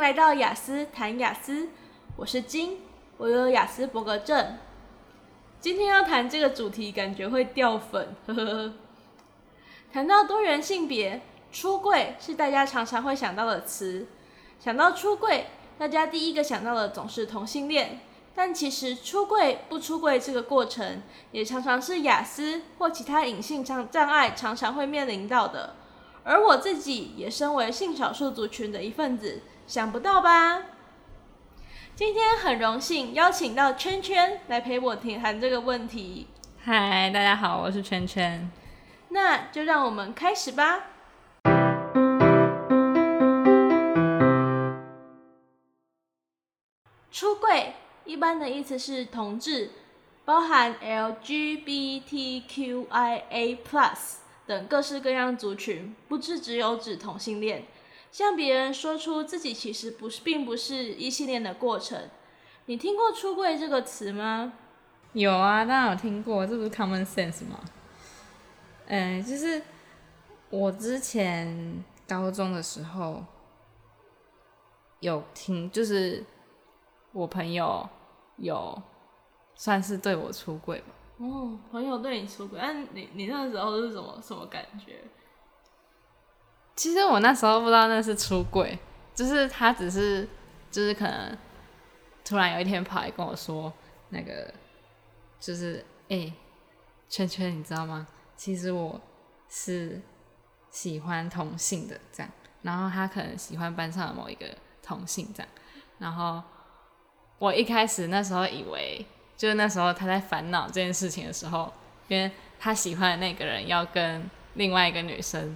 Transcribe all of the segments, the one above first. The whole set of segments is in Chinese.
来到雅思谈雅思，我是金，我有雅思伯格症。今天要谈这个主题，感觉会掉粉，呵呵呵。谈到多元性别，出柜是大家常常会想到的词。想到出柜，大家第一个想到的总是同性恋。但其实出柜不出柜这个过程，也常常是雅思或其他隐性障障碍常常会面临到的。而我自己也身为性少数族群的一份子，想不到吧？今天很荣幸邀请到圈圈来陪我谈这个问题。嗨，大家好，我是圈圈。那就让我们开始吧。出柜一般的意思是同志，包含 LGBTQIA+ 等各式各样族群，不是只有指同性恋。向别人说出自己其实不是，并不是异性恋的过程。你听过“出柜”这个词吗？有啊，当然有听过，这不是 common sense 吗？嗯，就是我之前高中的时候有听，就是我朋友有算是对我出柜吧。哦，朋友对你出轨，那你你那时候是什么什么感觉？其实我那时候不知道那是出轨，就是他只是就是可能突然有一天跑来跟我说，那个就是哎、圈圈你知道吗？其实我是喜欢同性的这样，然后他可能喜欢班上的某一个同性这样，然后我一开始那时候以为，就是那时候他在烦恼这件事情的时候，因为他喜欢的那个人要跟另外一个女生。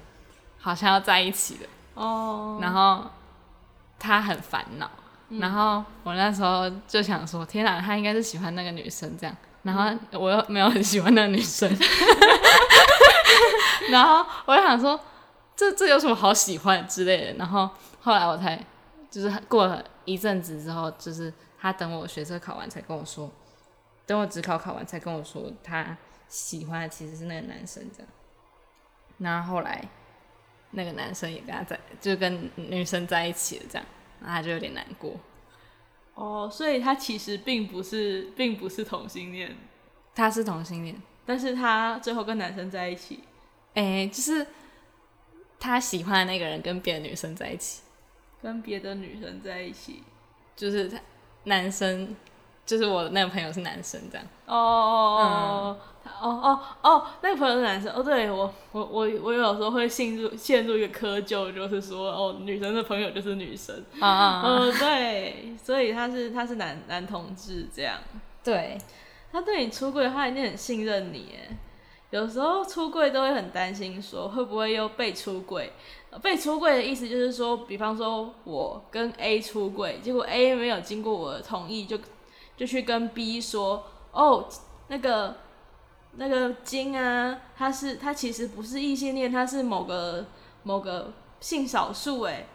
好像要在一起了哦，然后他很烦恼，嗯，然后我那时候就想说，天哪，他应该是喜欢那个女生这样，然后我又没有很喜欢那个女生，然后我就想说，这这有什么好喜欢之类的，然后后来我才就是过了一阵子之后，就是他等我学车考完才跟我说，等我职考考完才跟我说，他喜欢的其实是那个男生这样，然后后来。那个男生也跟他在，就跟女生在一起了，这样，然后他就有点难过。哦，所以他其实并不是，并不是同性恋。他是同性恋，但是他最后跟男生在一起。哎、欸，就是他喜欢的那个人跟别的女生在一起，跟别的女生在一起，就是他男生。就是我的那个朋友是男生，这样。哦哦哦哦哦哦，那个朋友是男生。哦，对我我我我有时候会陷入陷入一个窠臼，就是说哦，女生的朋友就是女生。啊啊。嗯，对，所以他是他是男男同志这样。对。他对你出柜，他一定很信任你耶。有时候出柜都会很担心，说会不会又被出柜？被出柜的意思就是说，比方说我跟 A 出柜，结果 A 没有经过我的同意就。就去跟 B 说，哦，那个那个金啊，他是他其实不是异性恋，他是某个某个性少数诶。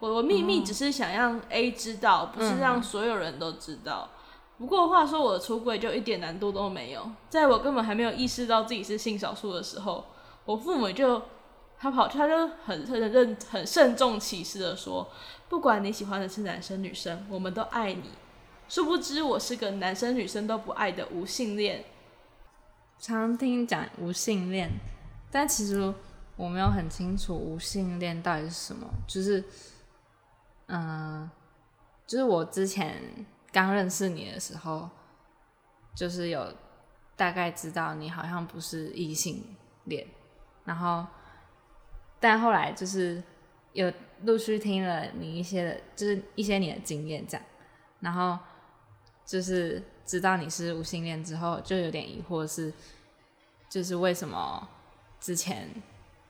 我我秘密只是想让 A 知道，不是让所有人都知道。不过话说，我的出柜就一点难度都没有，在我根本还没有意识到自己是性少数的时候，我父母就他跑他就很很认很慎重其事的说，不管你喜欢的是男生女生，我们都爱你。殊不知我是个男生女生都不爱的无性恋。常听讲无性恋，但其实我没有很清楚无性恋到底是什么。就是，嗯、就是我之前刚认识你的时候，就是有大概知道你好像不是异性恋，然后，但后来就是有陆续听了你一些的，就是一些你的经验这样，然后。就是知道你是无性恋之后，就有点疑惑是，就是为什么之前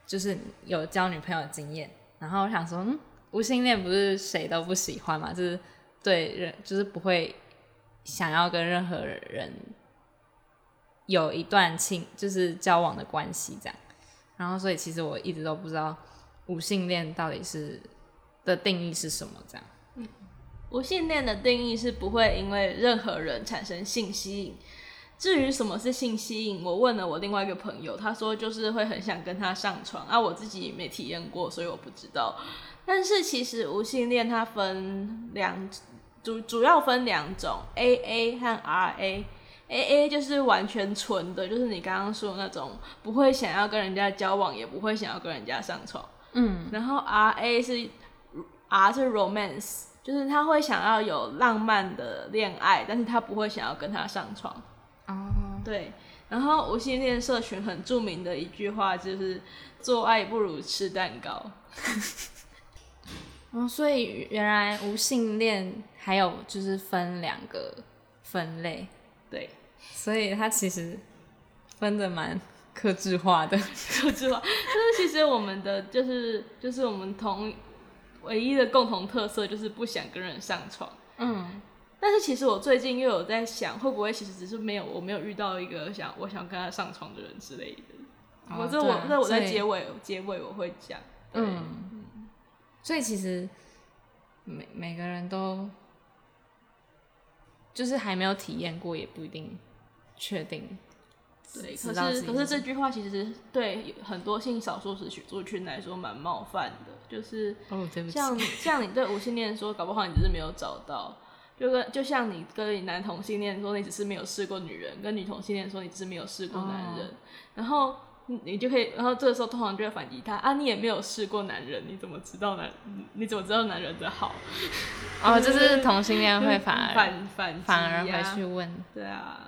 就是有交女朋友的经验，然后我想说，嗯，无性恋不是谁都不喜欢嘛，就是对人就是不会想要跟任何人有一段亲就是交往的关系这样，然后所以其实我一直都不知道无性恋到底是的定义是什么这样。无性恋的定义是不会因为任何人产生性吸引，至于什么是性吸引，我问了我另外一个朋友，他说就是会很想跟他上床，啊，我自己没体验过，所以我不知道。但是其实无性恋它分两主主要分两种，A A 和 R A。A A 就是完全纯的，就是你刚刚说的那种，不会想要跟人家交往，也不会想要跟人家上床。嗯，然后 R A 是 R 是 romance，就是他会想要有浪漫的恋爱，但是他不会想要跟他上床。哦，对。然后无性恋社群很著名的一句话就是“做爱不如吃蛋糕 ”。哦，所以原来无性恋还有就是分两个分类。对，所以它其实分的蛮克制化的，克制化。就是其实我们的就是就是我们同唯一的共同特色就是不想跟人上床。嗯，但是其实我最近又有在想，会不会其实只是没有我没有遇到一个想我想跟他上床的人之类的。哦、我这我这我在结尾结尾我会讲。嗯，所以其实每每个人都。就是还没有体验过，也不一定确定。对，可是可是这句话其实对很多性少数族群来说蛮冒犯的，就是像像你对无性恋说，搞不好你只是没有找到，就跟就像你跟你男同性恋说，你只是没有试过女人，跟女同性恋说，你只是没有试过男人，哦、然后。你就可以，然后这个时候通常就会反击他啊，你也没有试过男人，你怎么知道男？你怎么知道男人的好？哦，就是同性恋会反而 反反、啊、反而回去问。对啊，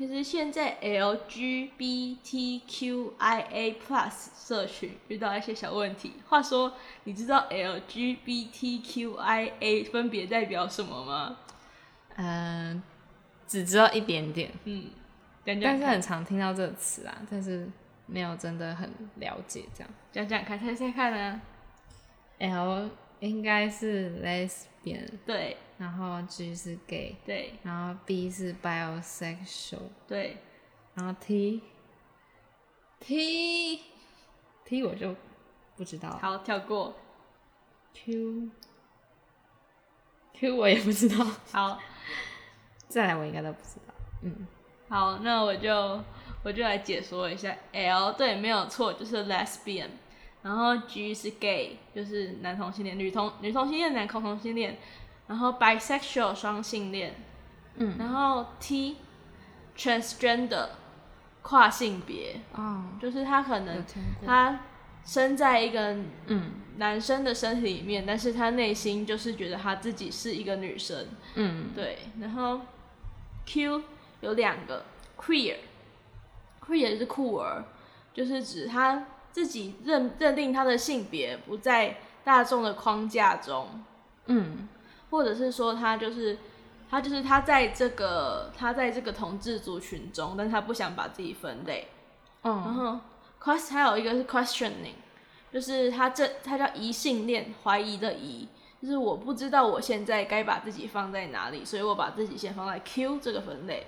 其实现在 LGBTQIA Plus 社群遇到一些小问题。话说，你知道 LGBTQIA 分别代表什么吗？嗯、呃，只知道一点点。嗯。但是很常听到这个词啊，但是没有真的很了解这样。讲讲看，猜猜看呢？L 应该是 lesbian，对。然后 G 是 gay，对。然后 B 是 bisexual，对。然后 T，T，T 我就不知道。好，跳过。Q，Q 我也不知道。好，再来我应该都不知道。嗯。好，那我就我就来解说一下，L 对，没有错，就是 lesbian，然后 G 是 gay，就是男同性恋、女同女同性恋、男同性恋，然后 bisexual 双性恋，嗯，然后 T transgender 跨性别，哦，就是他可能他生在一个嗯男生的身体里面，嗯，但是他内心就是觉得他自己是一个女生，嗯，对，然后 Q。有两个 queer，queer 是酷儿，就是指他自己认认定他的性别不在大众的框架中，嗯，或者是说他就是他就是他在这个他在这个同志族群中，但他不想把自己分类，嗯，然后 quest 还有一个是 questioning，就是他这他叫疑性恋，怀疑的疑，就是我不知道我现在该把自己放在哪里，所以我把自己先放在 Q 这个分类。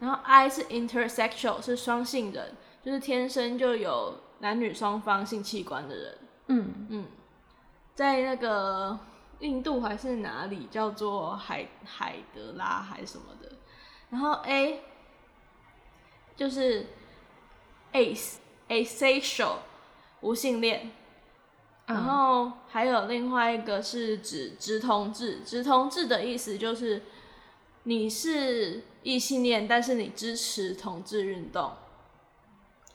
然后 I 是 intersexual，是双性人，就是天生就有男女双方性器官的人。嗯嗯，在那个印度还是哪里叫做海海德拉还是什么的。然后 A 就是 ace，asexual，无性恋。然后还有另外一个是指直同志，直同志的意思就是你是。异性恋，但是你支持同志运动，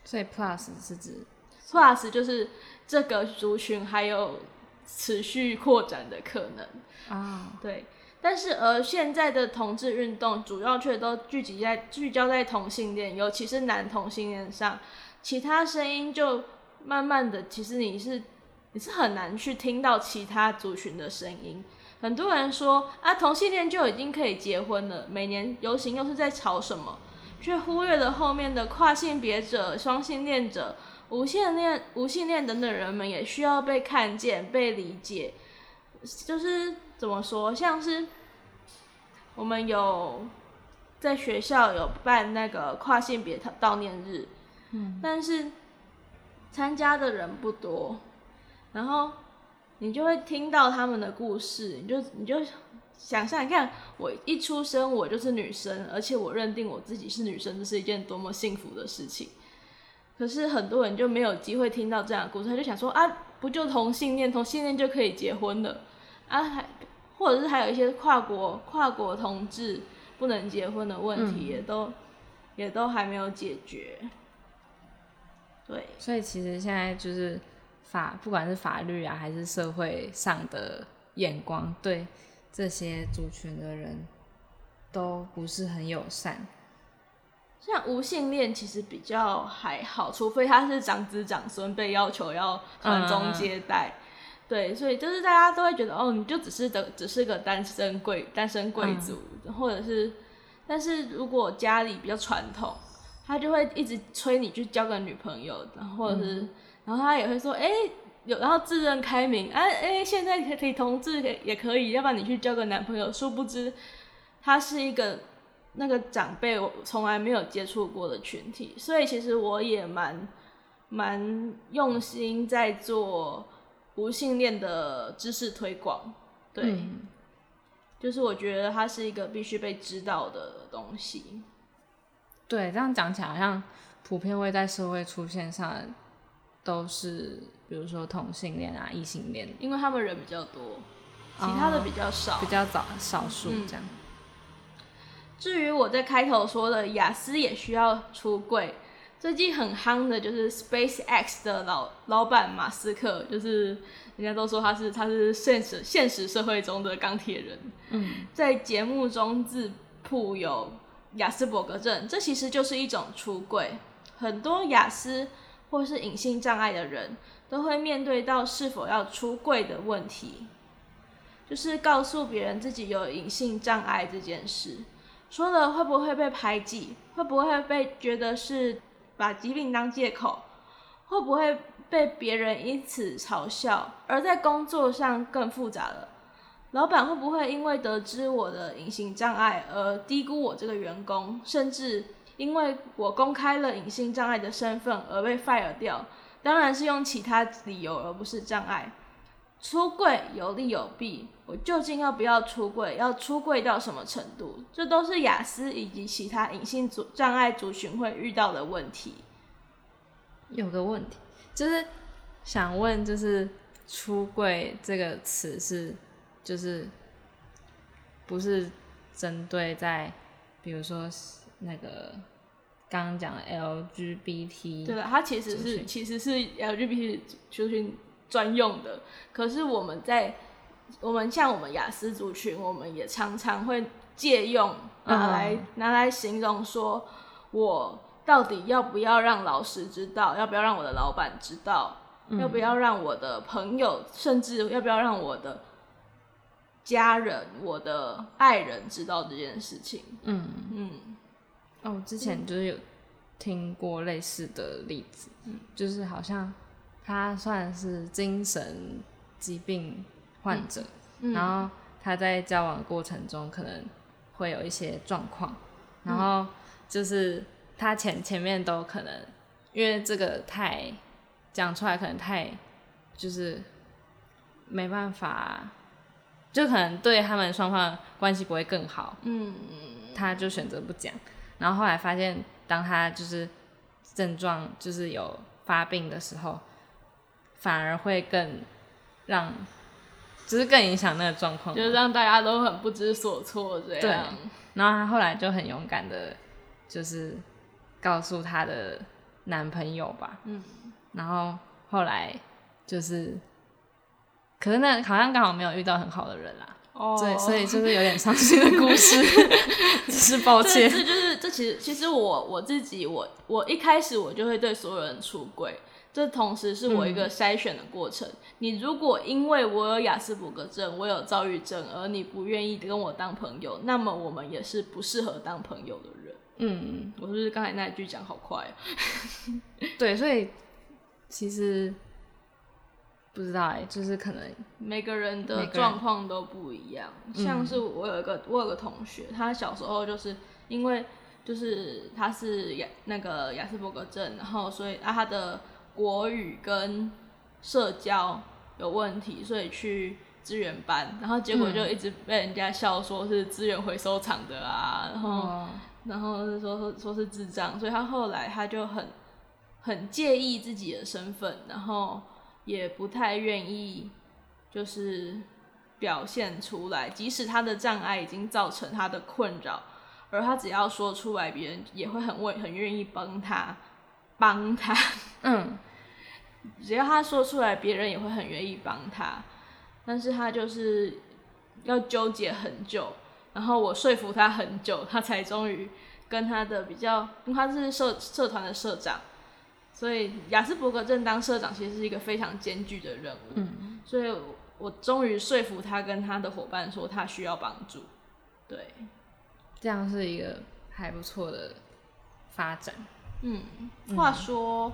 所以 plus 是指 plus 就是这个族群还有持续扩展的可能啊。对，但是而现在的同志运动主要却都聚集在聚焦在同性恋，尤其是男同性恋上，其他声音就慢慢的，其实你是你是很难去听到其他族群的声音。很多人说啊，同性恋就已经可以结婚了，每年游行又是在吵什么，却忽略了后面的跨性别者、双性恋者、无性恋、无性恋等等人们也需要被看见、被理解。就是怎么说，像是我们有在学校有办那个跨性别悼念日，嗯，但是参加的人不多，然后。你就会听到他们的故事，你就你就想象，你看我一出生我就是女生，而且我认定我自己是女生，这是一件多么幸福的事情。可是很多人就没有机会听到这样的故事，他就想说啊，不就同性恋，同性恋就可以结婚了啊？还或者是还有一些跨国跨国同志不能结婚的问题，也都、嗯、也都还没有解决。对，所以其实现在就是法，不管是法律啊，还是社会上的眼光，对这些族群的人都不是很友善。像无性恋其实比较还好，除非他是长子长孙被要求要传宗接代，嗯、对，所以就是大家都会觉得哦，你就只是的只是个单身贵单身贵族，嗯、或者是，但是如果家里比较传统。他就会一直催你去交个女朋友，然后或者是，嗯、然后他也会说，哎、欸，有，然后自认开明，哎、啊、哎、欸，现在可以同志也可以，要不然你去交个男朋友。殊不知，他是一个那个长辈我从来没有接触过的群体，所以其实我也蛮蛮用心在做无性恋的知识推广，对，嗯、就是我觉得它是一个必须被知道的东西。对，这样讲起来好像普遍会在社会出现上，都是比如说同性恋啊、异性恋，因为他们人比较多，其他的比较少，哦、比较早少数这样。嗯、至于我在开头说的雅思也需要出柜，最近很夯的就是 SpaceX 的老老板马斯克，就是人家都说他是他是现实现实社会中的钢铁人，嗯，在节目中自曝有。雅斯伯格症，这其实就是一种出柜。很多亚斯或是隐性障碍的人都会面对到是否要出柜的问题，就是告诉别人自己有隐性障碍这件事，说了会不会被排挤？会不会被觉得是把疾病当借口？会不会被别人因此嘲笑？而在工作上更复杂了。老板会不会因为得知我的隐性障碍而低估我这个员工，甚至因为我公开了隐性障碍的身份而被 fire 掉？当然是用其他理由，而不是障碍。出柜有利有弊，我究竟要不要出柜？要出柜到什么程度？这都是雅思以及其他隐性族障碍族群会遇到的问题。有个问题，就是想问，就是出柜这个词是？就是不是针对在，比如说那个刚刚讲的 LGBT，对了，它其实是其实是 LGBT 族群专用的。可是我们在我们像我们雅思族群，我们也常常会借用拿来、嗯、拿来形容说，我到底要不要让老师知道，要不要让我的老板知道，嗯、要不要让我的朋友，甚至要不要让我的。家人，我的爱人知道这件事情。嗯嗯，哦，之前就是有听过类似的例子，嗯，就是好像他算是精神疾病患者，然后他在交往过程中可能会有一些状况，然后就是他前前面都可能因为这个太讲出来可能太就是没办法。就可能对他们双方关系不会更好，嗯，他就选择不讲。然后后来发现，当他就是症状就是有发病的时候，反而会更让，就是更影响那个状况，就是让大家都很不知所措这样。对。然后他后来就很勇敢的，就是告诉他的男朋友吧，嗯，然后后来就是。可是那好像刚好没有遇到很好的人啦，哦，对，所以就是有点伤心的故事，只是抱歉。这就是这其实其实我我自己我我一开始我就会对所有人出轨，这同时是我一个筛选的过程。嗯、你如果因为我有雅斯伯格症，我有躁郁症，而你不愿意跟我当朋友，那么我们也是不适合当朋友的人。嗯，我是不是刚才那一句讲好快啊？对，所以其实。不知道哎、欸，就是可能每个人的状况都不一样。像是我有一个，我有个同学，他小时候就是因为就是他是亚那个亚斯伯格症，然后所以啊他的国语跟社交有问题，所以去资源班，然后结果就一直被人家笑说是资源回收厂的啊，然后、哦、然后是说说说是智障，所以他后来他就很很介意自己的身份，然后也不太愿意就是表现出来，即使他的障碍已经造成他的困扰，而他只要说出来，别人也会很为很愿意帮他帮他，嗯。只要他说出来，别人也会很愿意帮他，但是他就是要纠结很久，然后我说服他很久，他才终于跟他的比较，因为他是社社团的社长，所以雅斯伯格症当社长其实是一个非常艰巨的任务，嗯，所以我终于说服他跟他的伙伴说他需要帮助，对，这样是一个还不错的发展，嗯，话说。嗯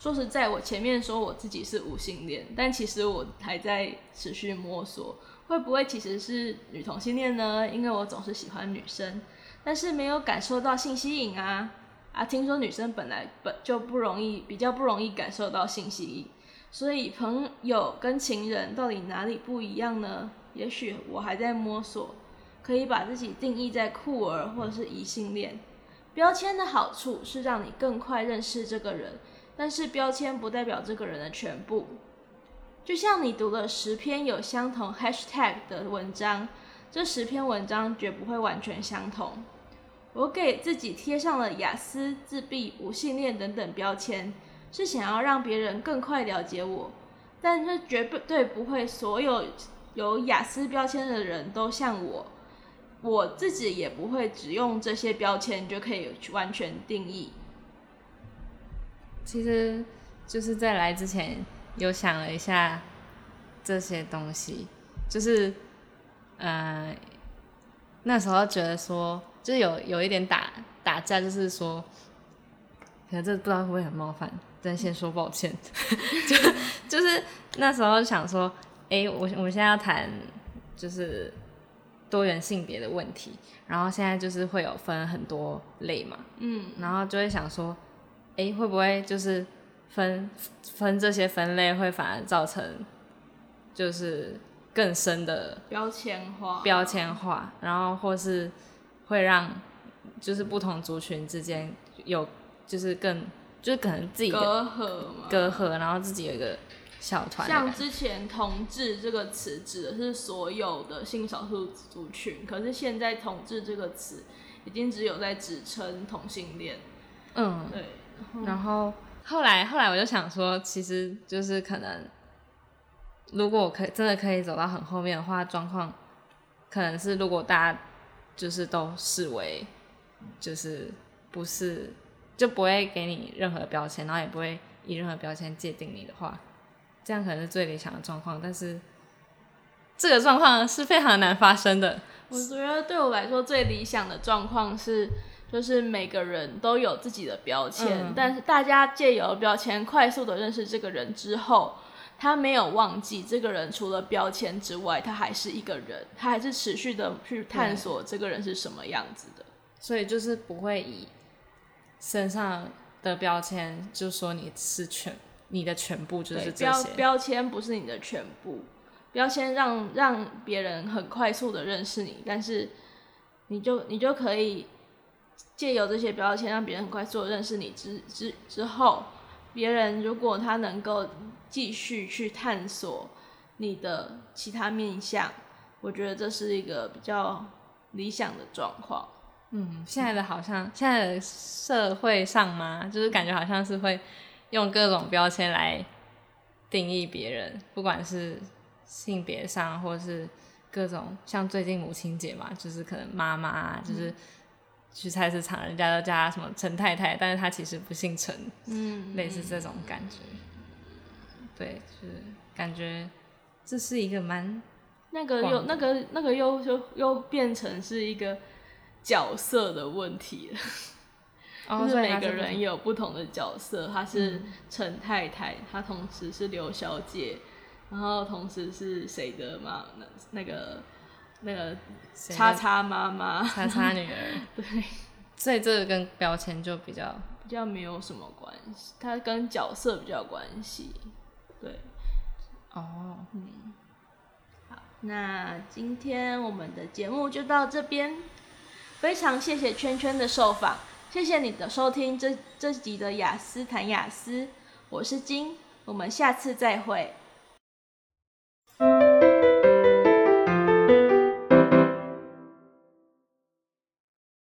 说实在，我前面说我自己是无性恋，但其实我还在持续摸索，会不会其实是女同性恋呢？因为我总是喜欢女生，但是没有感受到性吸引啊啊！听说女生本来本就不容易，比较不容易感受到性吸引，所以朋友跟情人到底哪里不一样呢？也许我还在摸索，可以把自己定义在酷儿或者是异性恋。标签的好处是让你更快认识这个人。但是标签不代表这个人的全部，就像你读了十篇有相同 hashtag 的文章，这十篇文章绝不会完全相同。我给自己贴上了雅思、自闭、无性恋等等标签，是想要让别人更快了解我，但是绝对不会所有有雅思标签的人都像我，我自己也不会只用这些标签就可以完全定义。其实就是在来之前有想了一下这些东西，就是呃那时候觉得说，就是有有一点打打架，就是说，可能这不知道会不会很冒犯，但先说抱歉。就就是那时候想说，哎，我我们现在要谈就是多元性别的问题，然后现在就是会有分很多类嘛，嗯，然后就会想说。哎，会不会就是分分这些分类，会反而造成就是更深的标签化？标签化，然后或是会让就是不同族群之间有就是更就是可能自己的隔阂嘛，隔阂，然后自己有一个小团。像之前“同志”这个词指的是所有的性少数族群，可是现在“同志”这个词已经只有在指称同性恋。嗯，对。然后后来后来我就想说，其实就是可能，如果我可以真的可以走到很后面的话，状况可能是如果大家就是都视为就是不是就不会给你任何标签，然后也不会以任何标签界定你的话，这样可能是最理想的状况。但是这个状况是非常难发生的。我觉得对我来说最理想的状况是。就是每个人都有自己的标签，嗯，但是大家借由标签快速的认识这个人之后，他没有忘记这个人除了标签之外，他还是一个人，他还是持续的去探索这个人是什么样子的。所以就是不会以身上的标签就说你是全，你的全部就是这些。标标签不是你的全部，标签让让别人很快速的认识你，但是你就你就可以。借由这些标签，让别人很快速的认识你之之之后，别人如果他能够继续去探索你的其他面向，我觉得这是一个比较理想的状况。嗯，现在的好像现在的社会上嘛，就是感觉好像是会用各种标签来定义别人，不管是性别上，或是各种像最近母亲节嘛，就是可能妈妈就是。去菜市场，人家都叫她什么陈太太，但是她其实不姓陈，嗯，类似这种感觉，对，就是感觉这是一个蛮那个又那个那个又又又变成是一个角色的问题了，哦，就是每个人有不同的角色，她是陈太太，她同时是刘小姐，然后同时是谁的嘛？那那个。那个叉叉妈妈，叉叉女儿，对，所以这个跟标签就比较比较没有什么关系，它跟角色比较有关系，对，哦，嗯，好，那今天我们的节目就到这边，非常谢谢圈圈的受访，谢谢你的收听这这集的雅思谈雅思，我是金，我们下次再会。